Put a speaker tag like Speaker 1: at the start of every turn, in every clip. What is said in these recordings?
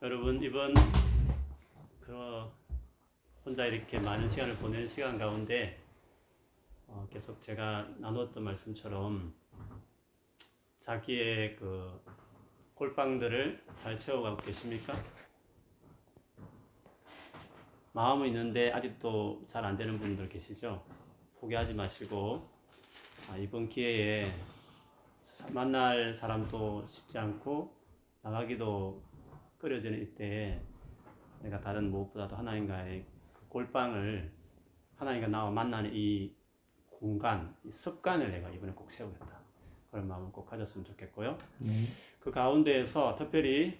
Speaker 1: 여러분 이번 그 혼자 이렇게 많은 시간을 보내는 시간 가운데 어, 계속 제가 나누었던 말씀처럼 자기의 그 골방들을 잘 세워가고 계십니까? 마음은 있는데 아직도 잘 안 되는 분들 계시죠? 포기하지 마시고 아, 이번 기회에 만날 사람도 쉽지 않고 나가기도 끓여지는 이때에 내가 다른 무엇보다도 하나님과의 그 골방을 하나님과 나와 만나는 이 공간, 이 습관을 내가 이번에 꼭 세우겠다. 그런 마음을 꼭 가졌으면 좋겠고요.
Speaker 2: 네.
Speaker 1: 그 가운데에서 특별히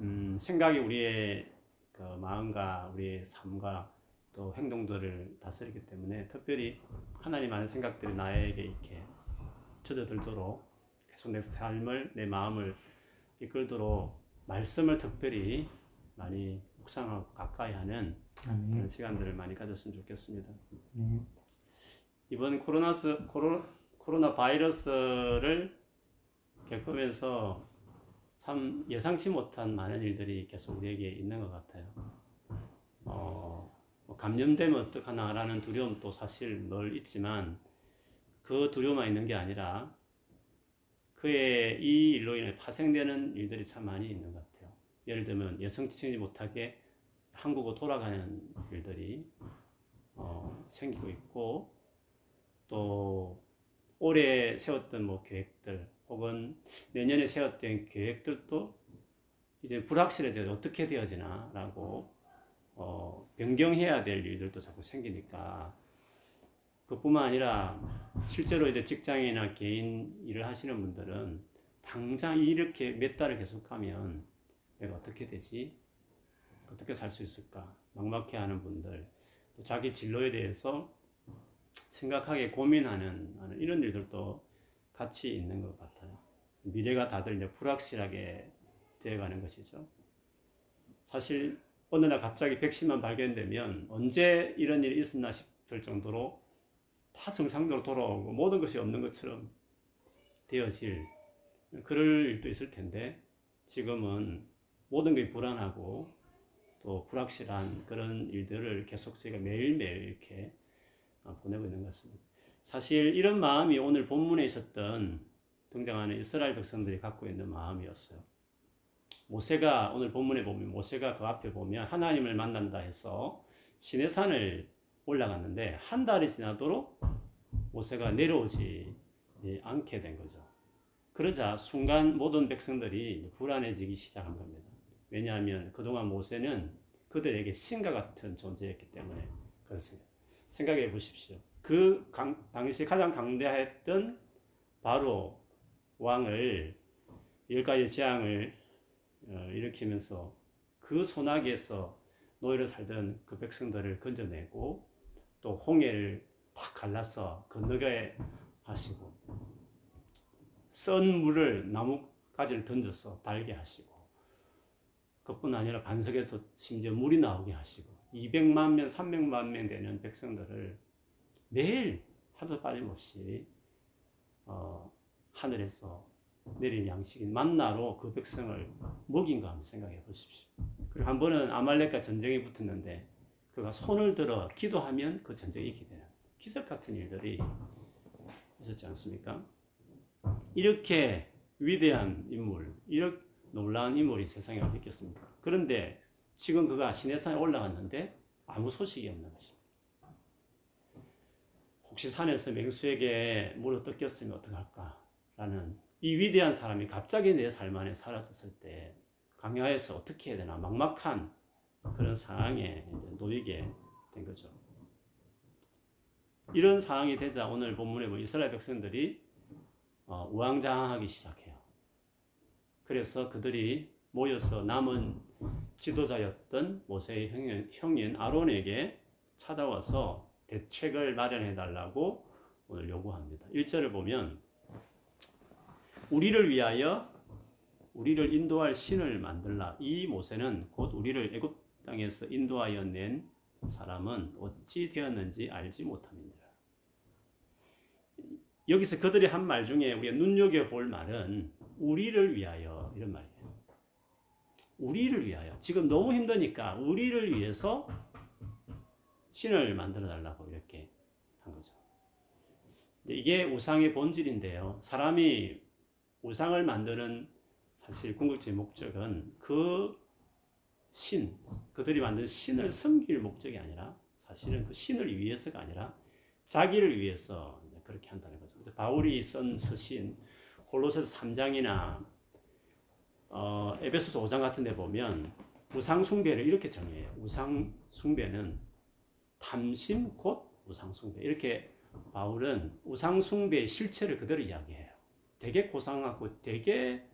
Speaker 1: 음, 생각이 우리의 그 마음과 우리의 삶과 또 행동들을 다스리기 때문에 특별히 하나님 아는 생각들이 나에게 이렇게 젖어들도록 계속 내 삶을 내 마음을 이끌도록 말씀을 특별히 많이 묵상하고 가까이 하는 그런
Speaker 2: 아멘.
Speaker 1: 시간들을 많이 가졌으면 좋겠습니다.
Speaker 2: 네.
Speaker 1: 이번 코로나스 코로, 코로나 바이러스를 겪으면서 참 예상치 못한 많은 일들이 계속 우리에게 있는 것 같아요. 어, 뭐 감염되면 어떡하나라는 두려움도 사실 늘 있지만 그 두려움만 있는 게 아니라 그의 이 일로 인해 파생되는 일들이 참 많이 있는 것 같아요. 예를 들면 예상치 못하게 한국으로 돌아가는 일들이 어, 생기고 있고 또 올해 세웠던 뭐 계획들 혹은 내년에 세웠던 계획들도 이제 불확실해져 어떻게 되어지나라고 어, 변경해야 될 일들도 자꾸 생기니까 그뿐만 아니라 실제로 이제 직장이나 개인 일을 하시는 분들은 당장 이렇게 몇 달을 계속하면 내가 어떻게 되지? 어떻게 살 수 있을까? 막막해 하는 분들, 또 자기 진로에 대해서 심각하게 고민하는 하는 이런 일들도 같이 있는 것 같아요. 미래가 다들 이제 불확실하게 되어가는 것이죠. 사실 어느 날 갑자기 백신만 발견되면 언제 이런 일이 있었나 싶을 정도로 다 정상적으로 돌아오고 모든 것이 없는 것처럼 되어질 그럴 일도 있을 텐데 지금은 모든 게 불안하고 또 불확실한 그런 일들을 계속 저희가 매일매일 이렇게 어, 보내고 있는 것 같습니다. 사실 이런 마음이 오늘 본문에 있었던 등장하는 이스라엘 백성들이 갖고 있는 마음이었어요. 모세가 오늘 본문에 보면 모세가 그 앞에 보면 하나님을 만난다 해서 시내산을 올라갔는데 한 달이 지나도록 모세가 내려오지 않게 된 거죠. 그러자 순간 모든 백성들이 불안해지기 시작한 겁니다. 왜냐하면 그동안 모세는 그들에게 신과 같은 존재였기 때문에 그렇습니다. 생각해 보십시오. 그 강, 당시 가장 강대했던 바로 왕을 열 가지 재앙을 어, 일으키면서 그 소나기에서 노예로 살던 그 백성들을 건져내고 또 홍해를 탁 갈라서 건너게 하시고 썬 물을 나무 가지를 던져서 달게 하시고 그뿐 아니라 반석에서 심지어 물이 나오게 하시고 200만 명, 300만 명 되는 백성들을 매일 하루 빠짐없이 어, 하늘에서 내린 양식인 만나로 그 백성을 먹인가 한번 생각해 보십시오. 그리고 한 번은 아말렉과 전쟁이 붙었는데 그가 손을 들어 기도하면 그 전쟁이 이기게 되는 기적 같은 일들이 있었지 않습니까? 이렇게 위대한 인물, 이렇게 놀라운 인물이 세상에 어디 있겠습니까? 그런데 지금 그가 시내산에 올라갔는데 아무 소식이 없는 것입니다. 혹시 산에서 맹수에게 물을 뜯겼으면 어떡할까라는 이 위대한 사람이 갑자기 내 삶 안에 사라졌을 때 강야에서 어떻게 해야 되나 막막한 그런 상황에 놓이게 된 거죠. 이런 상황이 되자 오늘 본문에 보면 이스라엘 백성들이 어, 우왕좌왕하기 시작해요. 그래서 그들이 모여서 남은 지도자였던 모세의 형인, 형인 아론에게 찾아와서 대책을 마련해 달라고 오늘 요구합니다. 1절을 보면 우리를 위하여 우리를 인도할 신을 만들라. 이 모세는 곧 우리를 애굽 땅에서 인도하여 낸 사람은 어찌 되었는지 알지 못함이니라. 여기서 그들이 한 말 중에 우리가 눈여겨 볼 말은 우리를 위하여 이런 말이에요. 우리를 위하여. 지금 너무 힘드니까 우리를 위해서 신을 만들어 달라고 이렇게 한 거죠. 이게 우상의 본질인데요. 사람이 우상을 만드는 사실 궁극적인 목적은 그 신, 그들이 만든 신을 섬길 목적이 아니라 사실은 그 신을 위해서가 아니라 자기를 위해서 그렇게 한다는 거죠. 그래서 바울이 쓴 서신 골로새서 3장이나 어, 에베소서 5장 같은 데 보면 우상 숭배를 이렇게 정의해요. 우상 숭배는 탐심 곧 우상 숭배. 이렇게 바울은 우상 숭배의 실체를 그대로 이야기해요. 되게 고상하고 되게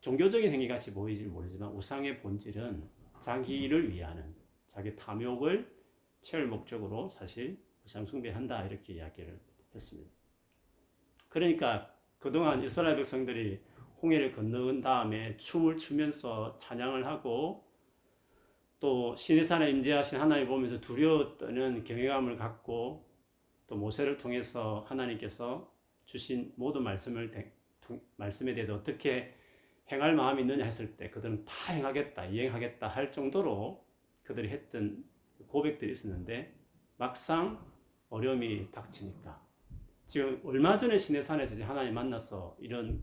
Speaker 1: 종교적인 행위 같이 보이지 모르지만 우상의 본질은 자기를 위하는 자기 탐욕을 채울 목적으로 사실 우상 숭배한다 이렇게 이야기를 했습니다. 그러니까 그동안 이스라엘 백성들이 홍해를 건너은 다음에 춤을 추면서 찬양을 하고 또 시내산에 임재하신 하나님 보면서 떠는 경외감을 갖고 또 모세를 통해서 하나님께서 주신 모든 말씀을 말씀에 대해서 어떻게 행할 마음이 있느냐 했을 때 그들은 다 행하겠다, 이행하겠다 할 정도로 그들이 했던 고백들이 있었는데 막상 어려움이 닥치니까. 지금 얼마 전에 시내산에서 하나님 만나서 이런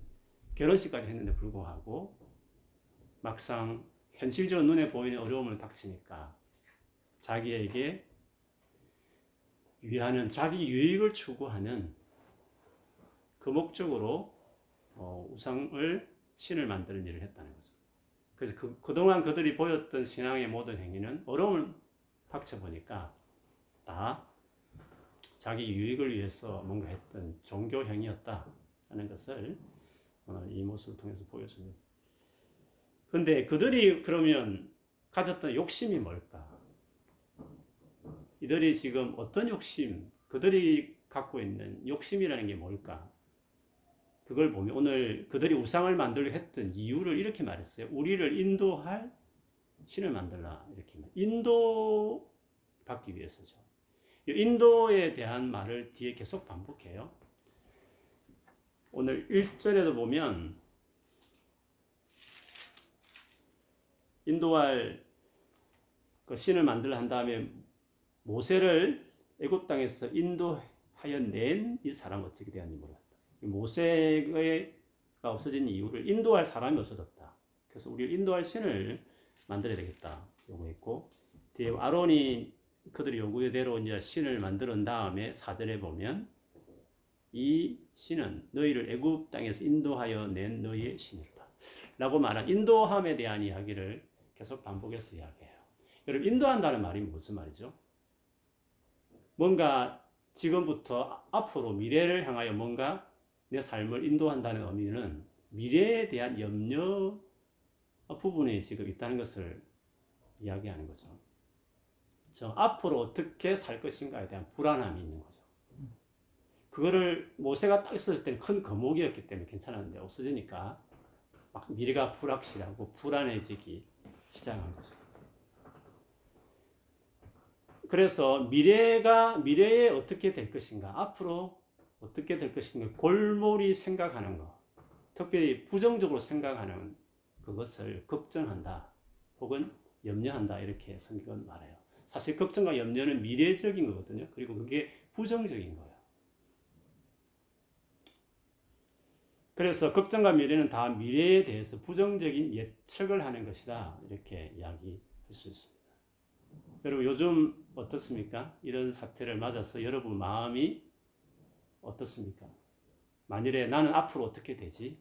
Speaker 1: 결혼식까지 했는데 불구하고 막상 현실적으로 눈에 보이는 어려움을 닥치니까 자기에게 위하는 자기 유익을 추구하는 그 목적으로 어, 우상을 신을 만드는 일을 했다는 거죠. 그래서 그, 그동안 그들이 보였던 신앙의 모든 행위는 어려움을 닥쳐보니까 다 자기 유익을 위해서 뭔가 했던 종교 행위였다 하는 것을 오늘 이 모습을 통해서 보여줍니다. 근데 그들이 그러면 가졌던 욕심이 뭘까? 이들이 지금 어떤 욕심, 그들이 갖고 있는 욕심이라는 게 뭘까? 그걸 보면 오늘 그들이 우상을 만들려 했던 이유를 이렇게 말했어요. 우리를 인도할 신을 만들라. 이렇게. 인도 받기 위해서죠. 인도에 대한 말을 뒤에 계속 반복해요. 오늘 1절에도 보면 인도할 그 신을 만들어 한 다음에 모세를 애굽 땅에서 인도하여 낸 이 사람 어떻게 되었는지 몰랐다. 모세가 없어진 이유를 인도할 사람이 없어졌다. 그래서 우리를 인도할 신을 만들어야 되겠다 요구했고 뒤에 아론이 그들의 요구대로 이제 신을 만들어 다음에 사절에 보면 이 신은 너희를 애굽 땅에서 인도하여 낸 너희의 신이다. 라고 말한 인도함에 대한 이야기를 계속 반복해서 이야기해요. 여러분 인도한다는 말이 무슨 말이죠? 뭔가 지금부터 앞으로 미래를 향하여 뭔가 내 삶을 인도한다는 의미는 미래에 대한 염려 부분에 지금 있다는 것을 이야기하는 거죠. 저 앞으로 어떻게 살 것인가에 대한 불안함이 있는 거죠. 그거를 모세가 딱 있었을 때는 큰 거목이었기 때문에 괜찮았는데 없어지니까 막 미래가 불확실하고 불안해지기 시작한 거죠. 그래서 미래가 미래에 어떻게 될 것인가, 앞으로 어떻게 될 것인가, 골몰이 생각하는 것, 특별히 부정적으로 생각하는 그것을 걱정한다, 혹은 염려한다 이렇게 성경은 말해요. 사실 걱정과 염려는 미래적인 거거든요. 그리고 그게 부정적인 거예요. 그래서 걱정과 미래는 다 미래에 대해서 부정적인 예측을 하는 것이다. 이렇게 이야기할 수 있습니다. 여러분 요즘 어떻습니까? 이런 사태를 맞아서 여러분 마음이 어떻습니까? 만일에 나는 앞으로 어떻게 되지?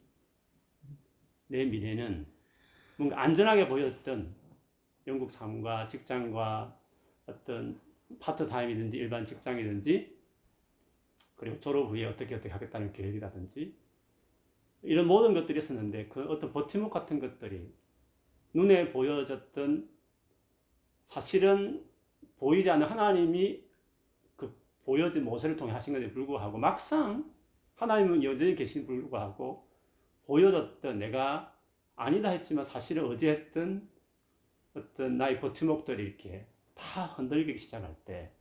Speaker 1: 내 미래는 뭔가 안전하게 보였던 영국 삶과 직장과 어떤 파트타임이든지 일반 직장이든지 그리고 졸업 후에 어떻게 어떻게 하겠다는 계획이라든지 이런 모든 것들이 있었는데 그 어떤 버팀목 같은 것들이 눈에 보여졌던 사실은 보이지 않는 하나님이 그 보여진 모세를 통해 하신 것에 불구하고 막상 하나님은 여전히 계신 불구하고 보여졌던 내가 아니다 했지만 사실은 어제 했던 어떤 나의 버팀목들이 이렇게 다 흔들리기 시작할 때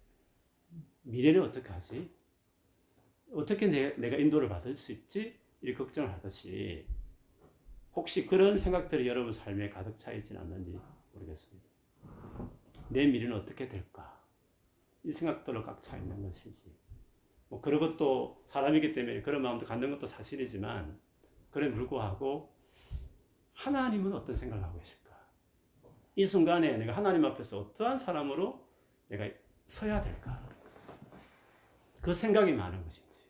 Speaker 1: 미래는 어떻게 하지? 어떻게 내, 내가 인도를 받을 수 있지? 이 걱정을 하듯이 혹시 그런 생각들이 여러분 삶에 가득 차 있진 않는지 모르겠습니다. 내 미래는 어떻게 될까? 이 생각들로 꽉 차 있는 것이지. 뭐 그런 것도 사람이기 때문에 그런 마음도 갖는 것도 사실이지만 그래 불구하고 하나님은 어떤 생각을 하고 계실까? 이 순간에 내가 하나님 앞에서 어떠한 사람으로 내가 서야 될까? 그 생각이 많은 것인지.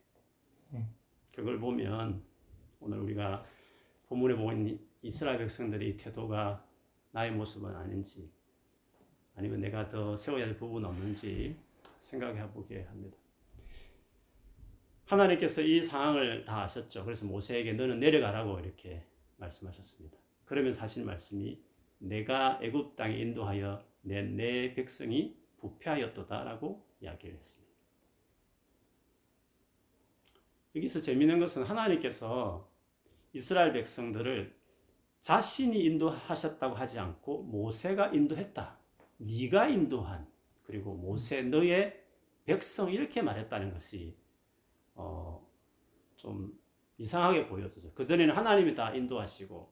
Speaker 1: 그걸 보면 오늘 우리가 본문에 보면 이스라엘 백성들의 태도가 나의 모습은 아닌지 아니면 내가 더 세워야 할 부분 없는지 생각해 보게 합니다. 하나님께서 이 상황을 다 아셨죠. 그래서 모세에게 너는 내려가라고 이렇게 말씀하셨습니다. 그러면 사실 말씀이 내가 애굽 땅에 인도하여 낸내 백성이 부패하였도다라고 이야기를 했습니다. 여기서 재미있는 것은 하나님께서 이스라엘 백성들을 자신이 인도하셨다고 하지 않고 모세가 인도했다. 네가 인도한 그리고 모세 너의 백성 이렇게 말했다는 것이 어, 좀 이상하게 보여져요. 그 전에는 하나님이 다 인도하시고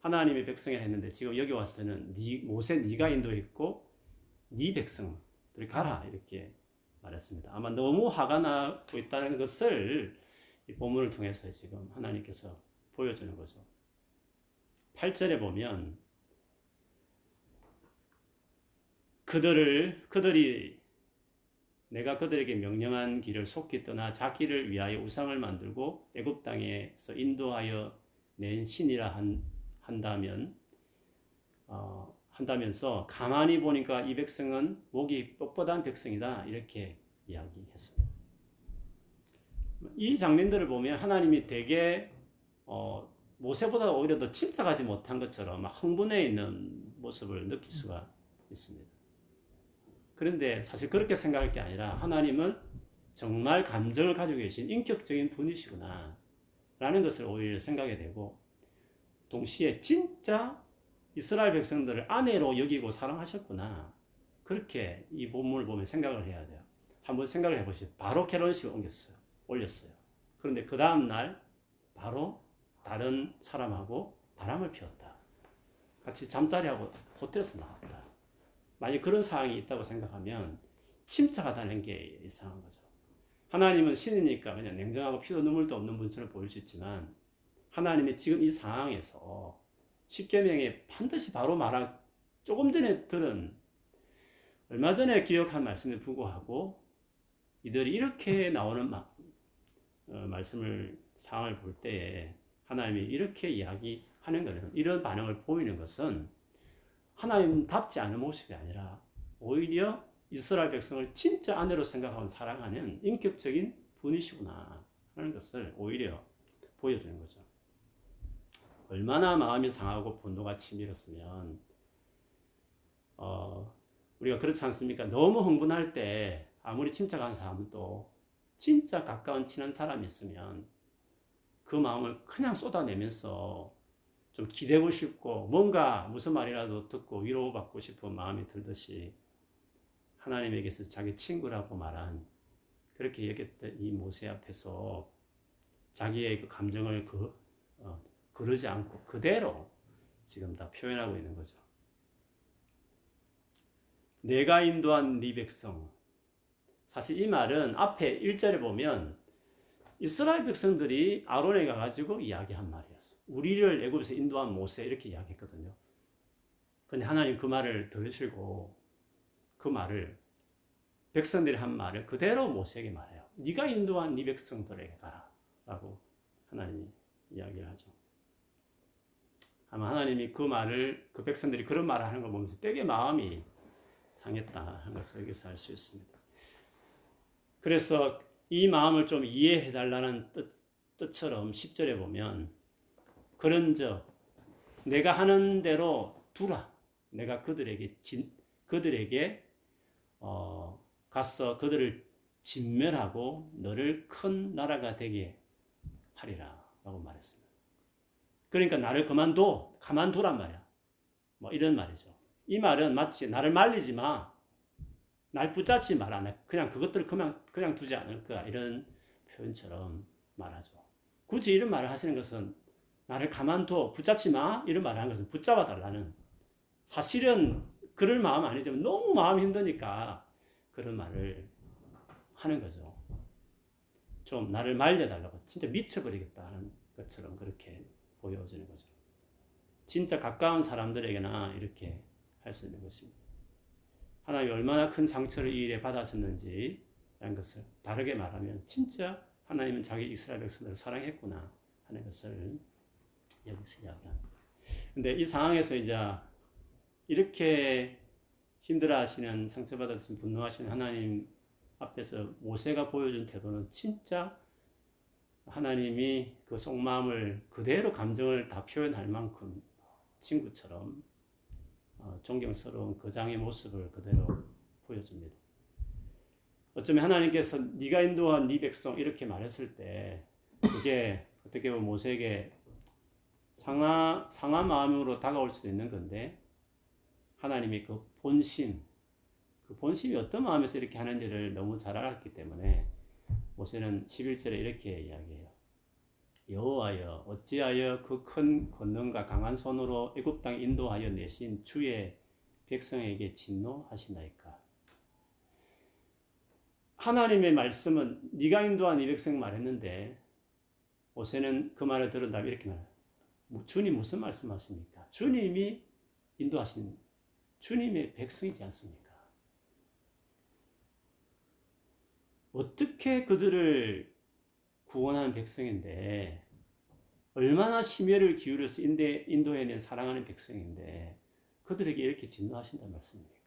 Speaker 1: 하나님의 백성을 했는데 지금 여기 와서는 네, 모세 네가 인도했고 네 백성들이 가라 이렇게 말했습니다. 아마 너무 화가 나고 있다는 것을 이 본문을 통해서 지금 하나님께서 보여주는 거죠. 8절에 보면 그들을 그들이 내가 그들에게 명령한 길을 속히 떠나 자기를 위하여 우상을 만들고 애굽 땅에서 인도하여 낸 신이라 한, 한다면 어, 한다면서 가만히 보니까 이 백성은 목이 뻣뻣한 백성이다 이렇게 이야기했습니다. 이 장면들을 보면 하나님이 되게 어, 모세보다 오히려 더 침착하지 못한 것처럼 막 흥분해 있는 모습을 느낄 수가 있습니다. 그런데 사실 그렇게 생각할 게 아니라 하나님은 정말 감정을 가지고 계신 인격적인 분이시구나 라는 것을 오히려 생각이 되고 동시에 진짜 이스라엘 백성들을 아내로 여기고 사랑하셨구나 그렇게 이 본문을 보면 생각을 해야 돼요. 한번 생각을 해보시죠. 바로 결혼식을 옮겼어요. 올렸어요. 그런데 그 다음날 바로 다른 사람하고 바람을 피웠다. 같이 잠자리하고 호텔에서 나왔다. 만약 그런 상황이 있다고 생각하면 침착하다는 게 이상한 거죠. 하나님은 신이니까 그냥 냉정하고 피도 눈물도 없는 분처럼 보일 수 있지만 하나님이 지금 이 상황에서 십계명에 반드시 바로 말한 조금 전에 들은 얼마 전에 기억한 말씀에 불구하고 이들이 이렇게 나오는 마, 어, 말씀을 상황을 볼 때에 하나님이 이렇게 이야기하는 것은 이런 반응을 보이는 것은 하나님답지 않은 모습이 아니라 오히려 이스라엘 백성을 진짜 아내로 생각하고 사랑하는 인격적인 분이시구나 하는 것을 오히려 보여주는 거죠. 얼마나 마음이 상하고 분노가 치밀었으면 어, 우리가 그렇지 않습니까? 너무 흥분할 때 아무리 침착한 사람도 진짜 가까운 친한 사람이 있으면 그 마음을 그냥 쏟아내면서 좀 기대고 싶고 뭔가 무슨 말이라도 듣고 위로받고 싶은 마음이 들듯이 하나님에게서 자기 친구라고 말한 그렇게 여겼던 이 모세 앞에서 자기의 그 감정을 그, 어, 그러지 않고 그대로 지금 다 표현하고 있는 거죠. 내가 인도한 네 백성. 사실 이 말은 앞에 1절에 보면 이스라엘 백성들이 아론에 가가지고 이야기한 말이었어. 우리를 애굽에서 인도한 모세 이렇게 이야기했거든요. 근데 하나님 그 말을 들으시고 그 말을 백성들이 한 말을 그대로 모세에게 말해요. 네가 인도한 네 백성들에게 가라라고 하나님이 이야기를 하죠. 아마 하나님이 그 말을 그 백성들이 그런 말을 하는 걸 보면서 되게 마음이 상했다 하는 것을 여기서 알 수 있습니다. 그래서 이 마음을 좀 이해해 달라는 뜻, 뜻처럼 10절에 보면 그런저 내가 하는 대로 두라. 내가 그들에게 진, 그들에게 어, 가서 그들을 진멸하고 너를 큰 나라가 되게 하리라라고 말했습니다. 그러니까 나를 그만둬, 가만두란 말이야. 뭐 이런 말이죠. 이 말은 마치 나를 말리지 마. 날 붙잡지 마라. 그냥 그것들을 그냥, 그냥 두지 않을 거야. 이런 표현처럼 말하죠. 굳이 이런 말을 하시는 것은 나를 가만둬 붙잡지 마 이런 말을 하는 것은 붙잡아 달라는 사실은 그럴 마음 아니지만 너무 마음 힘드니까 그런 말을 하는 거죠. 좀 나를 말려달라고 진짜 미쳐버리겠다는 것처럼 그렇게 보여지는 거죠. 진짜 가까운 사람들에게나 이렇게 할 수 있는 것입니다. 하나님이 얼마나 큰 상처를 이 일에 받았었는지 라는 것을 다르게 말하면 진짜 하나님은 자기 이스라엘 백성들을 사랑했구나 하는 것을 여기서 이야기합니다. 근데 이 상황에서 이제 이렇게 힘들어하시는 상처받았으면 분노하시는 하나님 앞에서 모세가 보여준 태도는 진짜 하나님이 그 속마음을 그대로 감정을 다 표현할 만큼 친구처럼 어, 존경스러운 그 장의 모습을 그대로 보여줍니다. 어쩌면 하나님께서 네가 인도한 네 백성 이렇게 말했을 때 그게 어떻게 보면 모세에게 상하, 상한 마음으로 다가올 수도 있는 건데 하나님이 그 본심, 그 본심이 어떤 마음에서 이렇게 하는지를 너무 잘 알았기 때문에 모세는 11절에 이렇게 이야기해요. 여호와여 어찌하여 그 큰 권능과 강한 손으로 애굽 땅 인도하여 내신 주의 백성에게 진노하시나이까. 하나님의 말씀은 네가 인도한 이 백성 말했는데 모세는 그 말을 들은 다음에 이렇게 말해요. 뭐 주님 무슨 말씀하십니까? 주님이 인도하신 주님의 백성이지 않습니까? 어떻게 그들을 구원하는 백성인데 얼마나 심혈을 기울여서 인대, 인도해낸 사랑하는 백성인데 그들에게 이렇게 진노하신단 말씀입니까?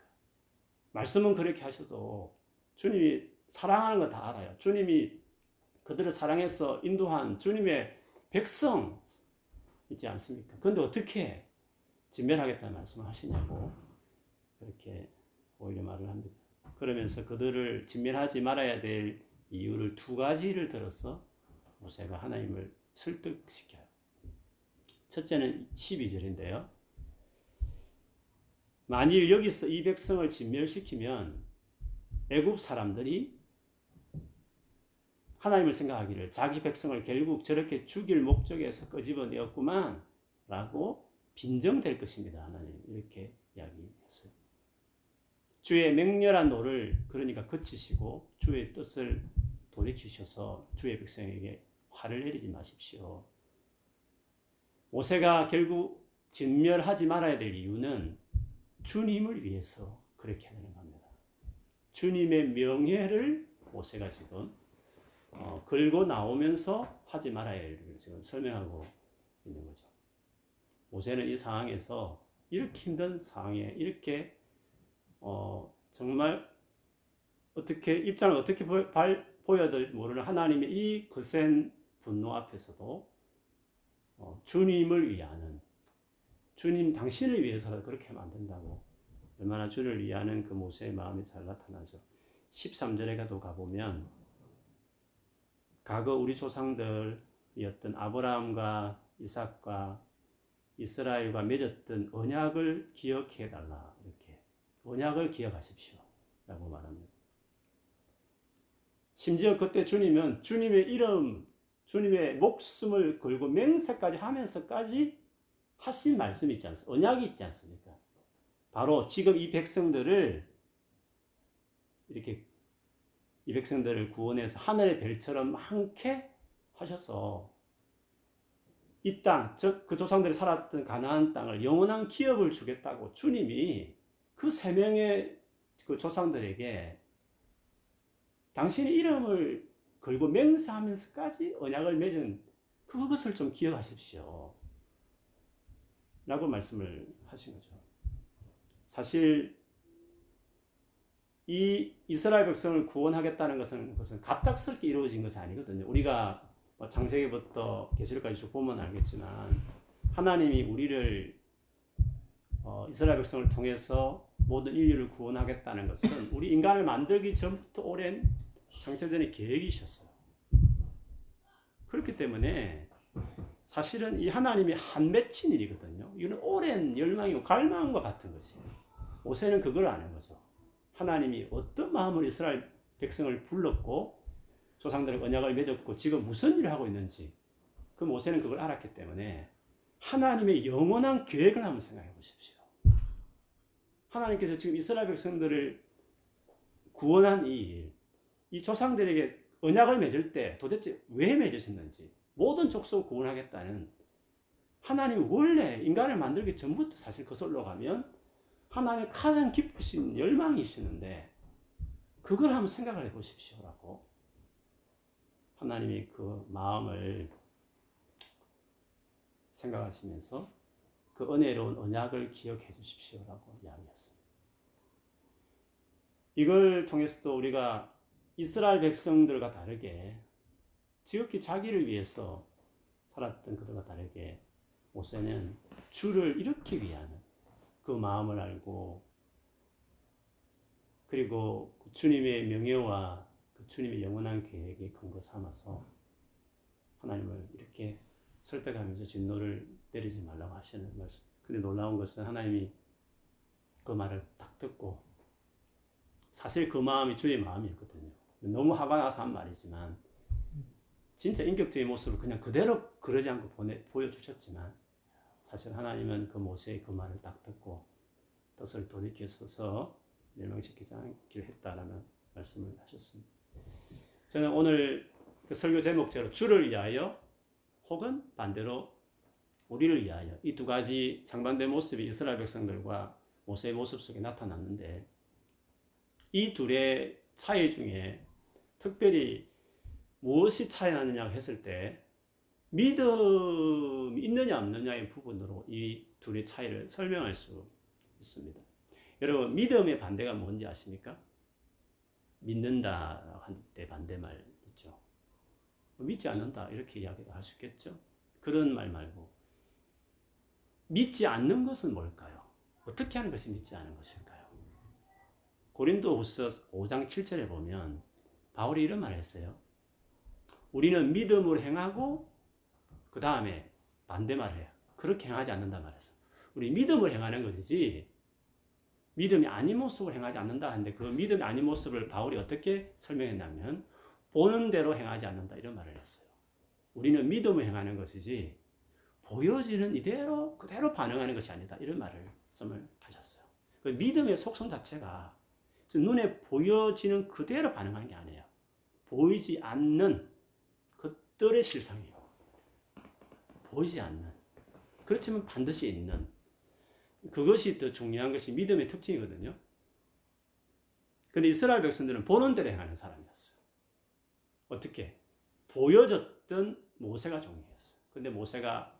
Speaker 1: 말씀은 그렇게 하셔도 주님이 사랑하는 거 다 알아요. 주님이 그들을 사랑해서 인도한 주님의 백성 있지 않습니까? 그런데 어떻게 진멸하겠다는 말씀을 하시냐고 그렇게 오히려 말을 합니다. 그러면서 그들을 진멸하지 말아야 될 이유를 두 가지를 들어서 모세가 하나님을 설득시켜요. 첫째는 12절인데요. 만일 여기서 이 백성을 진멸시키면 애굽 사람들이 하나님을 생각하기를 자기 백성을 결국 저렇게 죽일 목적에서 끄집어내었구만 라고 빈정될 것입니다. 하나님 이렇게 이야기했어요. 주의 맹렬한 노를 그러니까 그치시고 주의 뜻을 돌이키셔서 주의 백성에게 화를 내리지 마십시오. 모세가 결국 진멸하지 말아야 될 이유는 주님을 위해서 그렇게 하는 겁니다. 주님의 명예를 모세가 지금 어, 걸고 나오면서 하지 말아야 할 일을 지금 설명하고 있는 거죠. 모세는 이 상황에서 이렇게 힘든 상황에 이렇게 어, 정말 어떻게 입장을 어떻게 보여, 보여야 될 모르는 하나님의 이 거센 분노 앞에서도 어, 주님을 위하는 주님 당신을 위해서 그렇게 하면 안 된다고 얼마나 주를 위하는 그 모세의 마음이 잘 나타나죠. 13절에 가도 가보면 과거 우리 조상들이었던 아브라함과 이삭과 이스라엘과 맺었던 언약을 기억해 달라 이렇게 언약을 기억하십시오 라고 말합니다. 심지어 그때 주님은 주님의 이름 주님의 목숨을 걸고 맹세까지 하면서까지 하신 말씀이 있지 않습니까? 언약이 있지 않습니까? 바로 지금 이 백성들을 이렇게 이 백성들을 구원해서 하늘의 별처럼 많게 하셔서 이 땅, 그 조상들이 살았던 가나안 땅을 영원한 기업을 주겠다고 주님이 그 세 명의 그 조상들에게 당신의 이름을 걸고 맹세하면서까지 언약을 맺은 그것을 좀 기억하십시오. 라고 말씀을 하신 거죠. 사실 이 이스라엘 백성을 구원하겠다는 것은 그것은 갑작스럽게 이루어진 것이 아니거든요. 우리가 뭐 창세기부터 계시록까지 쭉 보면 알겠지만 하나님이 우리를 어, 이스라엘 백성을 통해서 모든 인류를 구원하겠다는 것은 우리 인간을 만들기 전부터 오랜 창세전의 계획이셨어요. 그렇기 때문에 사실은 이 하나님이 한 맺힌 일이거든요. 이거는 오랜 열망이고 갈망과 같은 것이에요. 모세는 그걸 아는 거죠. 하나님이 어떤 마음으로 이스라엘 백성을 불렀고 조상들의 언약을 맺었고 지금 무슨 일을 하고 있는지 그 모세는 그걸 알았기 때문에 하나님의 영원한 계획을 한번 생각해 보십시오. 하나님께서 지금 이스라엘 백성들을 구원한 이 일, 이 조상들에게 언약을 맺을 때 도대체 왜 맺으셨는지 모든 족속 구원하겠다는 하나님이 원래 인간을 만들기 전부터 사실 거슬러 가면 하나님의 가장 깊으신 열망이시는데 그걸 한번 생각을 해 보십시오라고 하나님이 그 마음을 생각하시면서 그 은혜로운 언약을 기억해 주십시오라고 이야기했습니다. 이걸 통해서도 우리가 이스라엘 백성들과 다르게 지극히 자기를 위해서 살았던 그들과 다르게 모세는 주를 잃기 위하는 그 마음을 알고 그리고 그 주님의 명예와 그 주님의 영원한 계획에 근거 삼아서 하나님을 이렇게 설득하면서 진노를 내리지 말라고 하시는 말씀. 근데 놀라운 것은 하나님이 그 말을 딱 듣고 사실 그 마음이 주의 마음이었거든요. 너무 화가 나서 한 말이지만 진짜 인격적인 모습을 그냥 그대로 그러지 않고 보내, 보여주셨지만 사실 하나님은 그 모세의 그 말을 딱 듣고 뜻을 돌이켜 서서 멸망시키지 않기를 했다라는 말씀을 하셨습니다. 저는 오늘 그 설교 제목대로 주를 위하여 혹은 반대로 우리를 위하여 이 두 가지 상반된 모습이 이스라엘 백성들과 모세의 모습 속에 나타났는데 이 둘의 차이 중에 특별히 무엇이 차이 나느냐 했을 때 믿음이 있느냐 없느냐의 부분으로 이 둘의 차이를 설명할 수 있습니다. 여러분 믿음의 반대가 뭔지 아십니까? 믿는다 할때 반대말 있죠. 믿지 않는다 이렇게 이야기도 할 수 있겠죠. 그런 말 말고 믿지 않는 것은 뭘까요? 어떻게 하는 것이 믿지 않은 것일까요? 고린도후서 5장 7절에 보면 바울이 이런 말을 했어요. 우리는 믿음을 행하고 그 다음에 반대말을 해요. 그렇게 행하지 않는다 말했어. 우리 믿음을 행하는 것이지 믿음이 아닌 모습을 행하지 않는다 하는데 그 믿음이 아닌 모습을 바울이 어떻게 설명했냐면 보는 대로 행하지 않는다 이런 말을 했어요. 우리는 믿음을 행하는 것이지 보여지는 이대로 그대로 반응하는 것이 아니다 이런 말씀을 하셨어요. 그 믿음의 속성 자체가 눈에 보여지는 그대로 반응하는 게 아니에요. 보이지 않는 것들의 실상이에요. 보이지 않는. 그렇지만 반드시 있는. 그것이 더 중요한 것이 믿음의 특징이거든요. 근데 이스라엘 백성들은 보는 대로 행하는 사람이었어요. 어떻게? 보여졌던 모세가 중요했어요. 근데 모세가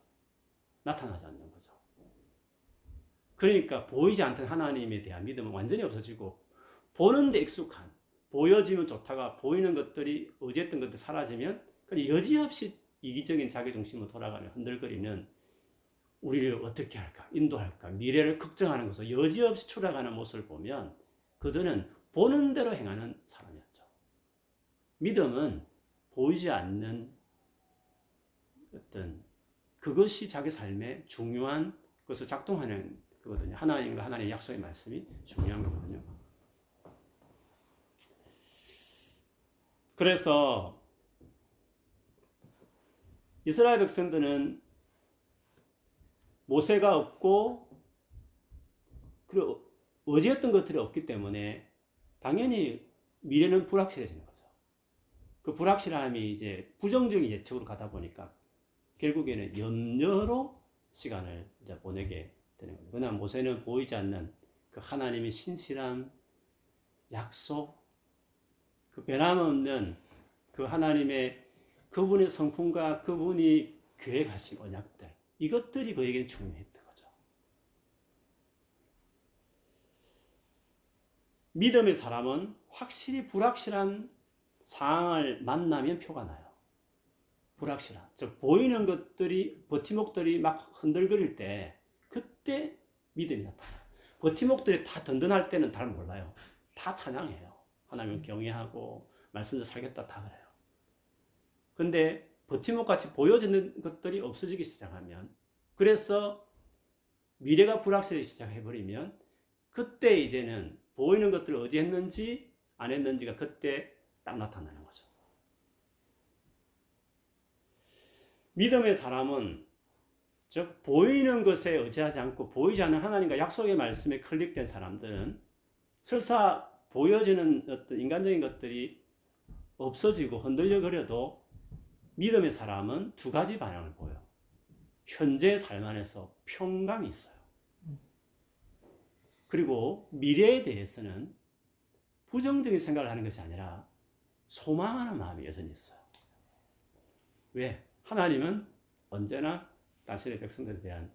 Speaker 1: 나타나지 않는 거죠. 그러니까 보이지 않던 하나님에 대한 믿음은 완전히 없어지고 보는데 익숙한 보여지면 좋다가 보이는 것들이 어제했던 것들 사라지면 여지없이 이기적인 자기 중심으로 돌아가며 흔들거리는 우리를 어떻게 할까, 인도할까, 미래를 걱정하는 것을 여지없이 추락하는 모습을 보면 그들은 보는 대로 행하는 사람이었죠. 믿음은 보이지 않는 어떤 그것이 자기 삶의 중요한 것을 작동하는 거거든요. 하나님과 하나님의 약속의 말씀이 중요한 거거든요. 그래서 이스라엘 백성들은 모세가 없고 그리고 어제였던 것들이 없기 때문에 당연히 미래는 불확실해지는 거죠. 그 불확실함이 이제 부정적인 예측으로 가다 보니까 결국에는 염려로 시간을 이제 보내게 되는 거죠. 그러나 모세는 보이지 않는 그 하나님의 신실함, 약속, 그 변함없는 그 하나님의 그분의 성품과 그분이 계획하신 언약들 이것들이 그에게는 중요했던 거죠. 믿음의 사람은 확실히 불확실한 상황을 만나면 표가 나요. 불확실한. 즉, 보이는 것들이, 버티목들이 막 흔들거릴 때, 그때 믿음이 나타나요. 버티목들이 다 든든할 때는 잘 몰라요. 다 찬양해요. 하나님을 경외하고, 말씀대로 살겠다 다 그래요. 근데 버티목 같이 보여지는 것들이 없어지기 시작하면 그래서 미래가 불확실하기 시작해버리면 그때 이제는 보이는 것들을 어디 했는지 안 했는지가 그때 딱 나타나는 거죠. 믿음의 사람은 즉 보이는 것에 의지하지 않고 보이지 않는 하나님과 약속의 말씀에 클릭된 사람들은 설사 보여지는 어떤 인간적인 것들이 없어지고 흔들려 버려도 믿음의 사람은 두 가지 반응을 보여. 현재 삶 안에서 평강이 있어요. 그리고 미래에 대해서는 부정적인 생각을 하는 것이 아니라 소망하는 마음이 여전히 있어요. 왜? 하나님은 언제나 당신의 백성들에 대한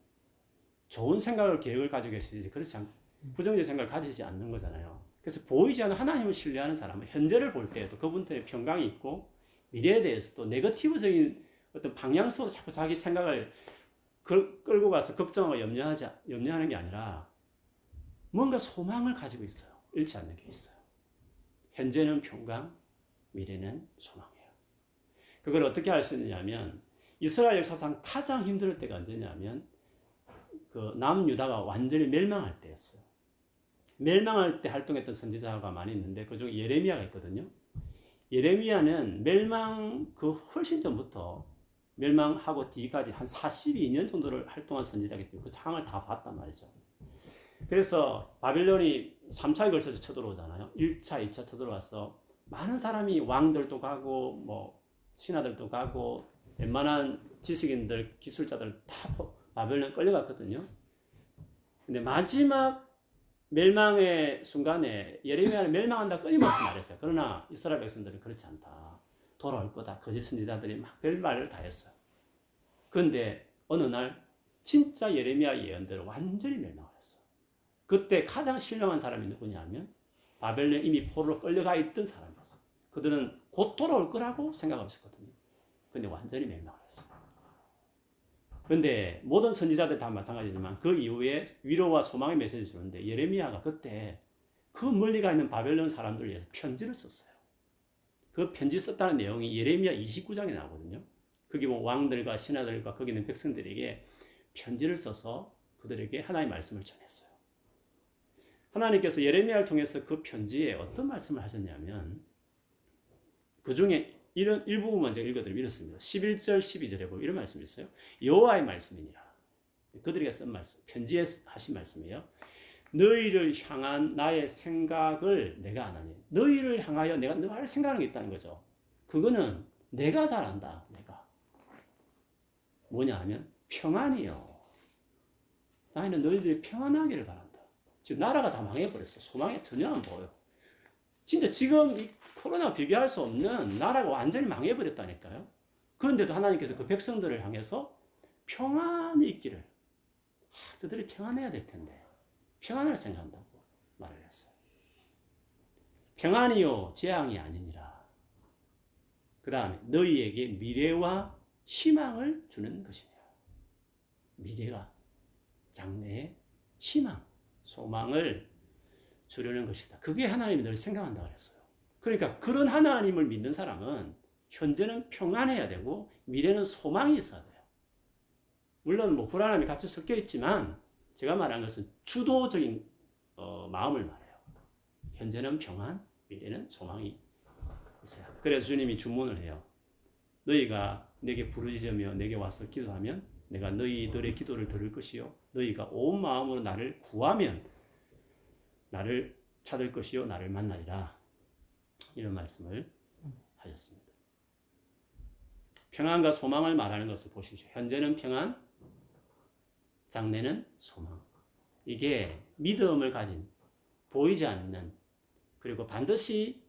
Speaker 1: 좋은 생각을 계획을 가지고 계시지 그렇지 않고 부정적인 생각을 가지지 않는 거잖아요. 그래서 보이지 않는 하나님을 신뢰하는 사람은 현재를 볼 때에도 그분들의 평강이 있고 미래에 대해서도 네거티브적인 어떤 방향성으로 자꾸 자기 생각을 끌고 가서 걱정하고 염려하지 염려하는 게 아니라 뭔가 소망을 가지고 있어요. 잃지 않는 게 있어요. 현재는 평강, 미래는 소망이에요. 그걸 어떻게 할수 있느냐면 이스라엘 역사상 가장 힘들 때가 언제냐면 그 남유다가 완전히 멸망할 때였어요. 멸망할 때 활동했던 선지자가 많이 있는데 그중 예레미야가 있거든요. 예레미야는 멸망 그 훨씬 전부터 멸망하고 뒤까지 한 42년 정도를 활동한 선지자기 때문에 그 상황을 다 봤단 말이죠. 그래서 바빌론이 3차에 걸쳐서 쳐들어오잖아요. 1차, 2차 쳐들어와서 많은 사람이 왕들도 가고 뭐 신하들도 가고 웬만한 지식인들, 기술자들 다 바벨론 끌려갔거든요. 근데 마지막 멸망의 순간에 예레미야는 멸망한다 끊임없이 말했어요. 그러나 이스라엘 백성들은 그렇지 않다. 돌아올 거다. 거짓 선지자들이 막 별말을 다 했어요. 그런데 어느 날 진짜 예레미야 예언대로 완전히 멸망을 했어요. 그때 가장 신령한 사람이 누구냐면 바벨론 이미 포로로 끌려가 있던 사람이었어요. 그들은 곧 돌아올 거라고 생각하고 있었거든요. 근데 완전히 멸망을 했어요. 그런데 모든 선지자들 다 마찬가지지만 그 이후에 위로와 소망의 메시지를 주는데 예레미야가 그때 그 멀리 가 있는 바벨론 사람들을 위해서 편지를 썼어요. 그 편지 썼다는 내용이 예레미야 29장에 나오거든요. 거기 뭐 왕들과 신하들과 거기 있는 백성들에게 편지를 써서 그들에게 하나님의 말씀을 전했어요. 하나님께서 예레미야를 통해서 그 편지에 어떤 말씀을 하셨냐면 그 중에 이런 일부분만 제가 읽어드리면 이렇습니다. 11절, 12절에 보면 이런 말씀이 있어요. 여호와의 말씀이니라. 그들에게 쓴 말씀, 편지에 하신 말씀이에요. 너희를 향한 나의 생각을 내가 안 하니. 너희를 향하여 내가 늘 생각하는 게 있다는 거죠. 그거는 내가 잘 안다. 내가. 뭐냐 하면 평안이요. 나는 너희들이 평안하기를 바란다. 지금 나라가 다 망해버렸어. 소망이 전혀 안 보여. 진짜 지금 이 코로나 비교할 수 없는 나라가 완전히 망해버렸다니까요. 그런데도 하나님께서 그 백성들을 향해서 평안이 있기를. 아, 저들이 평안해야 될 텐데. 평안을 생각한다고 말을 했어요. 평안이요, 재앙이 아니니라. 그 다음에 너희에게 미래와 희망을 주는 것이니라. 미래가 장래의 희망, 소망을 주려는 것이다. 그게 하나님이 늘 생각한다 그랬어요. 그러니까 그런 하나님을 믿는 사람은 현재는 평안해야 되고 미래는 소망이 있어야 돼요. 물론 뭐 불안함이 같이 섞여 있지만 제가 말한 것은 주도적인 어, 마음을 말해요. 현재는 평안, 미래는 소망이 있어요. 그래서 주님이 주문을 해요. 너희가 내게 부르짖으며 내게 와서 기도하면 내가 너희들의 기도를 들을 것이요 너희가 온 마음으로 나를 구하면 나를 찾을 것이요 나를 만나리라. 이런 말씀을 하셨습니다. 평안과 소망을 말하는 것을 보십시오. 현재는 평안, 장래는 소망. 이게 믿음을 가진 보이지 않는 그리고 반드시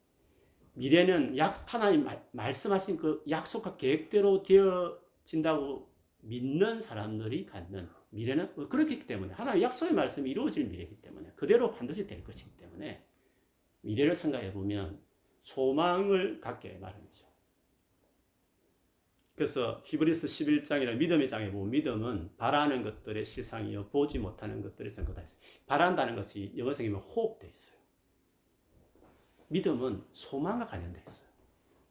Speaker 1: 미래는 약 하나님 말씀하신 그 약속과 계획대로 되어진다고 믿는 사람들이 갖는 미래는 그렇기 때문에 하나님 약속의 말씀이 이루어질 미래이기 때문에 그대로 반드시 될 것이기 때문에 미래를 생각해 보면 소망을 갖게 마련이죠. 그래서 히브리스 11장이나 믿음의 장에 보면 믿음은 바라는 것들의 실상이요 보지 못하는 것들의 증거다 했어요. 바란다는 것이 영어 성이면 호흡돼 있어요. 믿음은 소망과 관련돼 있어요.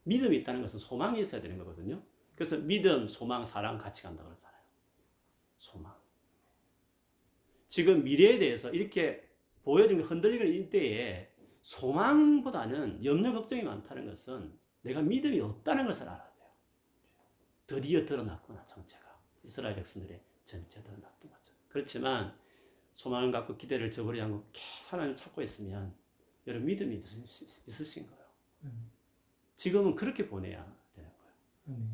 Speaker 1: 믿음이 있다는 것은 소망이 있어야 되는 거거든요. 그래서 믿음, 소망, 사랑 같이 간다 그러잖아요. 소망. 지금 미래에 대해서 이렇게 보여진 흔들리는 이때에 소망보다는 염려 걱정이 많다는 것은 내가 믿음이 없다는 것을 알아야 돼요. 드디어 드러났구나 정체가 이스라엘 백성들의 전체도 놨던 거죠. 그렇지만 소망을 갖고 기대를 저버리지 않고 계속 하나님을 찾고 있으면 여러분 믿음이 있으신, 있으신 거예요.
Speaker 2: 아멘.
Speaker 1: 지금은 그렇게 보내야 되는 거예요.
Speaker 2: 아멘.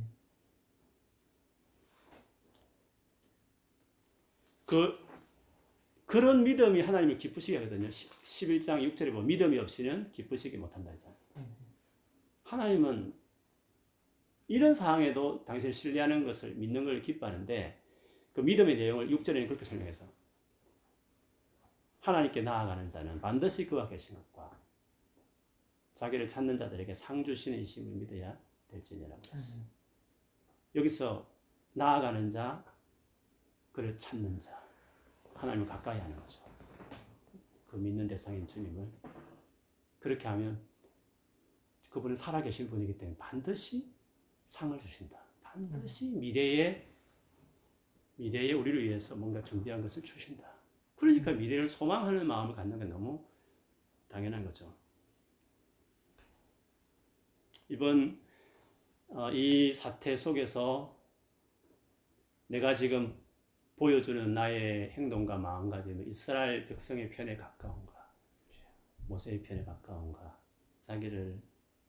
Speaker 1: 그 그런 믿음이 하나님을 기쁘시게 하거든요. 11장 6절에 보면 믿음이 없이는 기쁘시게 못한다 했잖아요. 하나님은 이런 상황에도 당신을 신뢰하는 것을 믿는 걸 기뻐하는데 그 믿음의 내용을 6절에는 그렇게 설명해서 하나님께 나아가는 자는 반드시 그와 계신 것과 자기를 찾는 자들에게 상 주시는 이심을 믿어야 될지니라고 했어요.
Speaker 2: 아멘.
Speaker 1: 여기서 나아가는 자, 그를 찾는 자, 하나님을 가까이 하는 거죠. 그 믿는 대상인 주님을 그렇게 하면 그분은 살아계신 분이기 때문에 반드시 상을 주신다. 반드시 미래에 미래에 우리를 위해서 뭔가 준비한 것을 주신다. 그러니까 미래를 소망하는 마음을 갖는 게 너무 당연한 거죠. 이번 어, 이 사태 속에서 내가 지금 보여주는 나의 행동과 마음가짐은 이스라엘 백성의 편에 가까운가, 모세의 편에 가까운가, 자기를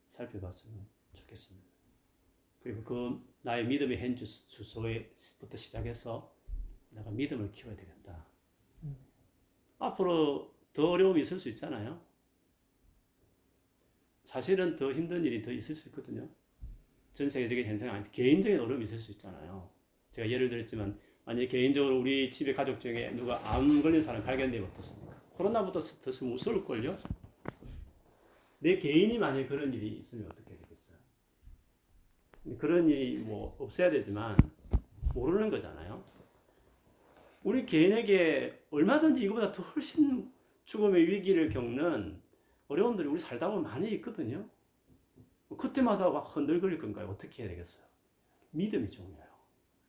Speaker 1: 살펴봤으면 좋겠습니다. 그리고 그 나의 믿음의 현 주- 주소에부터 시작해서 내가 믿음을 키워야 되겠다.
Speaker 2: 음.
Speaker 1: 앞으로 더 어려움이 있을 수 있잖아요. 사실은 더 힘든 일이 더 있을 수 있거든요. 전 세계적인 현상이 아니 개인적인 어려움이 있을 수 있잖아요. 제가 예를 들었지만 만약 개인적으로 우리 집에 가족 중에 누가 암 걸린 사람 발견되면 어떻습니까? 코로나보다 더 무서울걸요? 내 개인이 만약 그런 일이 있으면 어떻게 되겠어요? 그런 일이 뭐 없어야 되지만 모르는 거잖아요. 우리 개인에게 얼마든지 이거보다 더 훨씬 죽음의 위기를 겪는 어려움들이 우리 살다 보면 많이 있거든요. 그때마다 막 흔들거릴 건가요? 어떻게 해야 되겠어요? 믿음이 중요해요.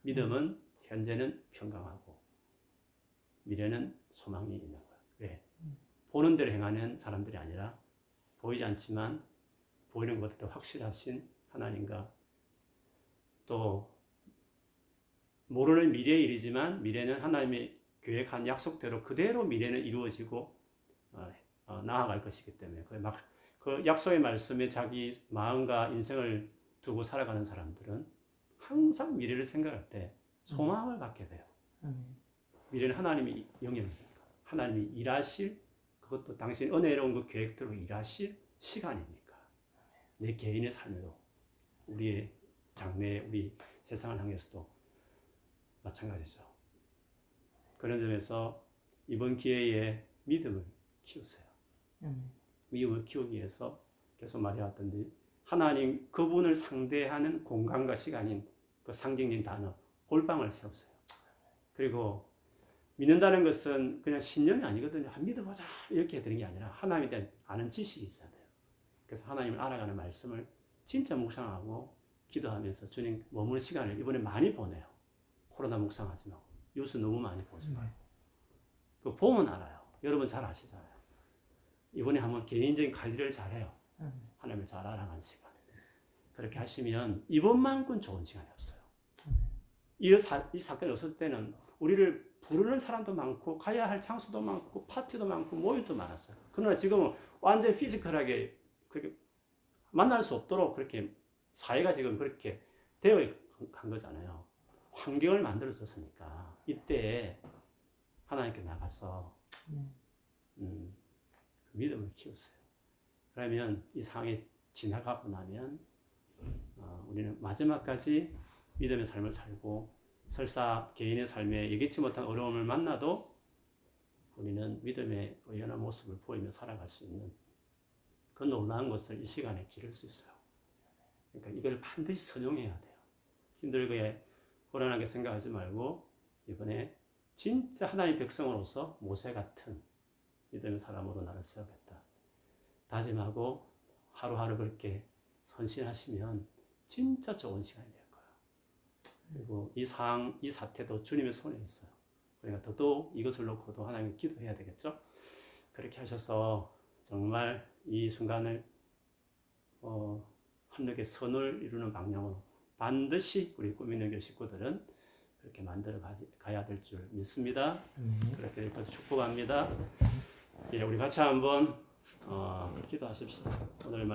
Speaker 1: 믿음은 현재는 평강하고 미래는 소망이 있는 거예요. 왜? 보는 대로 행하는 사람들이 아니라 보이지 않지만 보이는 것보다 더 확실하신 하나님과 또 모르는 미래의 일이지만 미래는 하나님의 계획한 약속대로 그대로 미래는 이루어지고 어, 어, 나아갈 것이기 때문에 그, 막, 그 약속의 말씀에 자기 마음과 인생을 두고 살아가는 사람들은 항상 미래를 생각할 때 소망을 갖게 돼요.
Speaker 2: 아멘.
Speaker 1: 미래는 하나님이 영역이니까 하나님이 일하실 그것도 당신 은혜로운 그 계획대로 일하실 시간이니까 내 개인의 삶에도 우리의 장래 우리 세상을 향해서도 마찬가지죠. 그런 점에서 이번 기회에 믿음을 키우세요.
Speaker 2: 아멘.
Speaker 1: 믿음을 키우기 위해서 계속 말해왔던데 하나님 그분을 상대하는 공간과 시간인 그 상징적인 단어 골방을 세우세요. 그리고 믿는다는 것은 그냥 신념이 아니거든요. 아, 믿어보자 이렇게 되는 게 아니라 하나님에 대한 아는 지식이 있어야 돼요. 그래서 하나님을 알아가는 말씀을 진짜 묵상하고 기도하면서 주님 머무는 시간을 이번에 많이 보내요. 코로나 묵상하지 말고 뉴스 너무 많이 보지 말고 그 보면 알아요. 여러분 잘 아시잖아요. 이번에 한번 개인적인 관리를 잘해요.
Speaker 2: 아멘.
Speaker 1: 하나님을 잘 알아가는 시간. 그렇게 하시면 이번만큼 좋은 시간이 없어요. 이, 사, 이 사건이 없을 때는 우리를 부르는 사람도 많고 가야 할 장소도 많고 파티도 많고 모임도 많았어요. 그러나 지금은 완전 피지컬하게 그렇게 만날 수 없도록 그렇게 사회가 지금 그렇게 되어 간 거잖아요. 환경을 만들어 줬으니까 이때 하나님께 나가서
Speaker 2: 네.
Speaker 1: 음, 믿음을 키우세요. 그러면 이 상황이 지나가고 나면 어, 우리는 마지막까지 믿음의 삶을 살고 설사 개인의 삶에 예기치 못한 어려움을 만나도 우리는 믿음의 의연한 모습을 보이며 살아갈 수 있는 그 놀라운 것을 이 시간에 기를 수 있어요. 그러니까 이걸 반드시 선용해야 돼요. 힘들게 불안하게 생각하지 말고 이번에 진짜 하나님의 백성으로서 모세 같은 믿음의 사람으로 나를 세우겠다. 다짐하고 하루하루 그렇게 선신하시면 진짜 좋은 시간이 될 거예요. 그리고 이 상황, 이 사태도 주님의 손에 있어요. 그러니까 더더욱 이것을 놓고도 하나님 기도해야 되겠죠. 그렇게 하셔서 정말 이 순간을 어, 한력의 선을 이루는 방향으로 반드시 우리 꾸미는 교 식구들은 그렇게 만들어 가야 될 줄 믿습니다.
Speaker 2: 네.
Speaker 1: 그렇게 축복합니다. 예, 우리 같이 한번 어, 기도하십시다. 오늘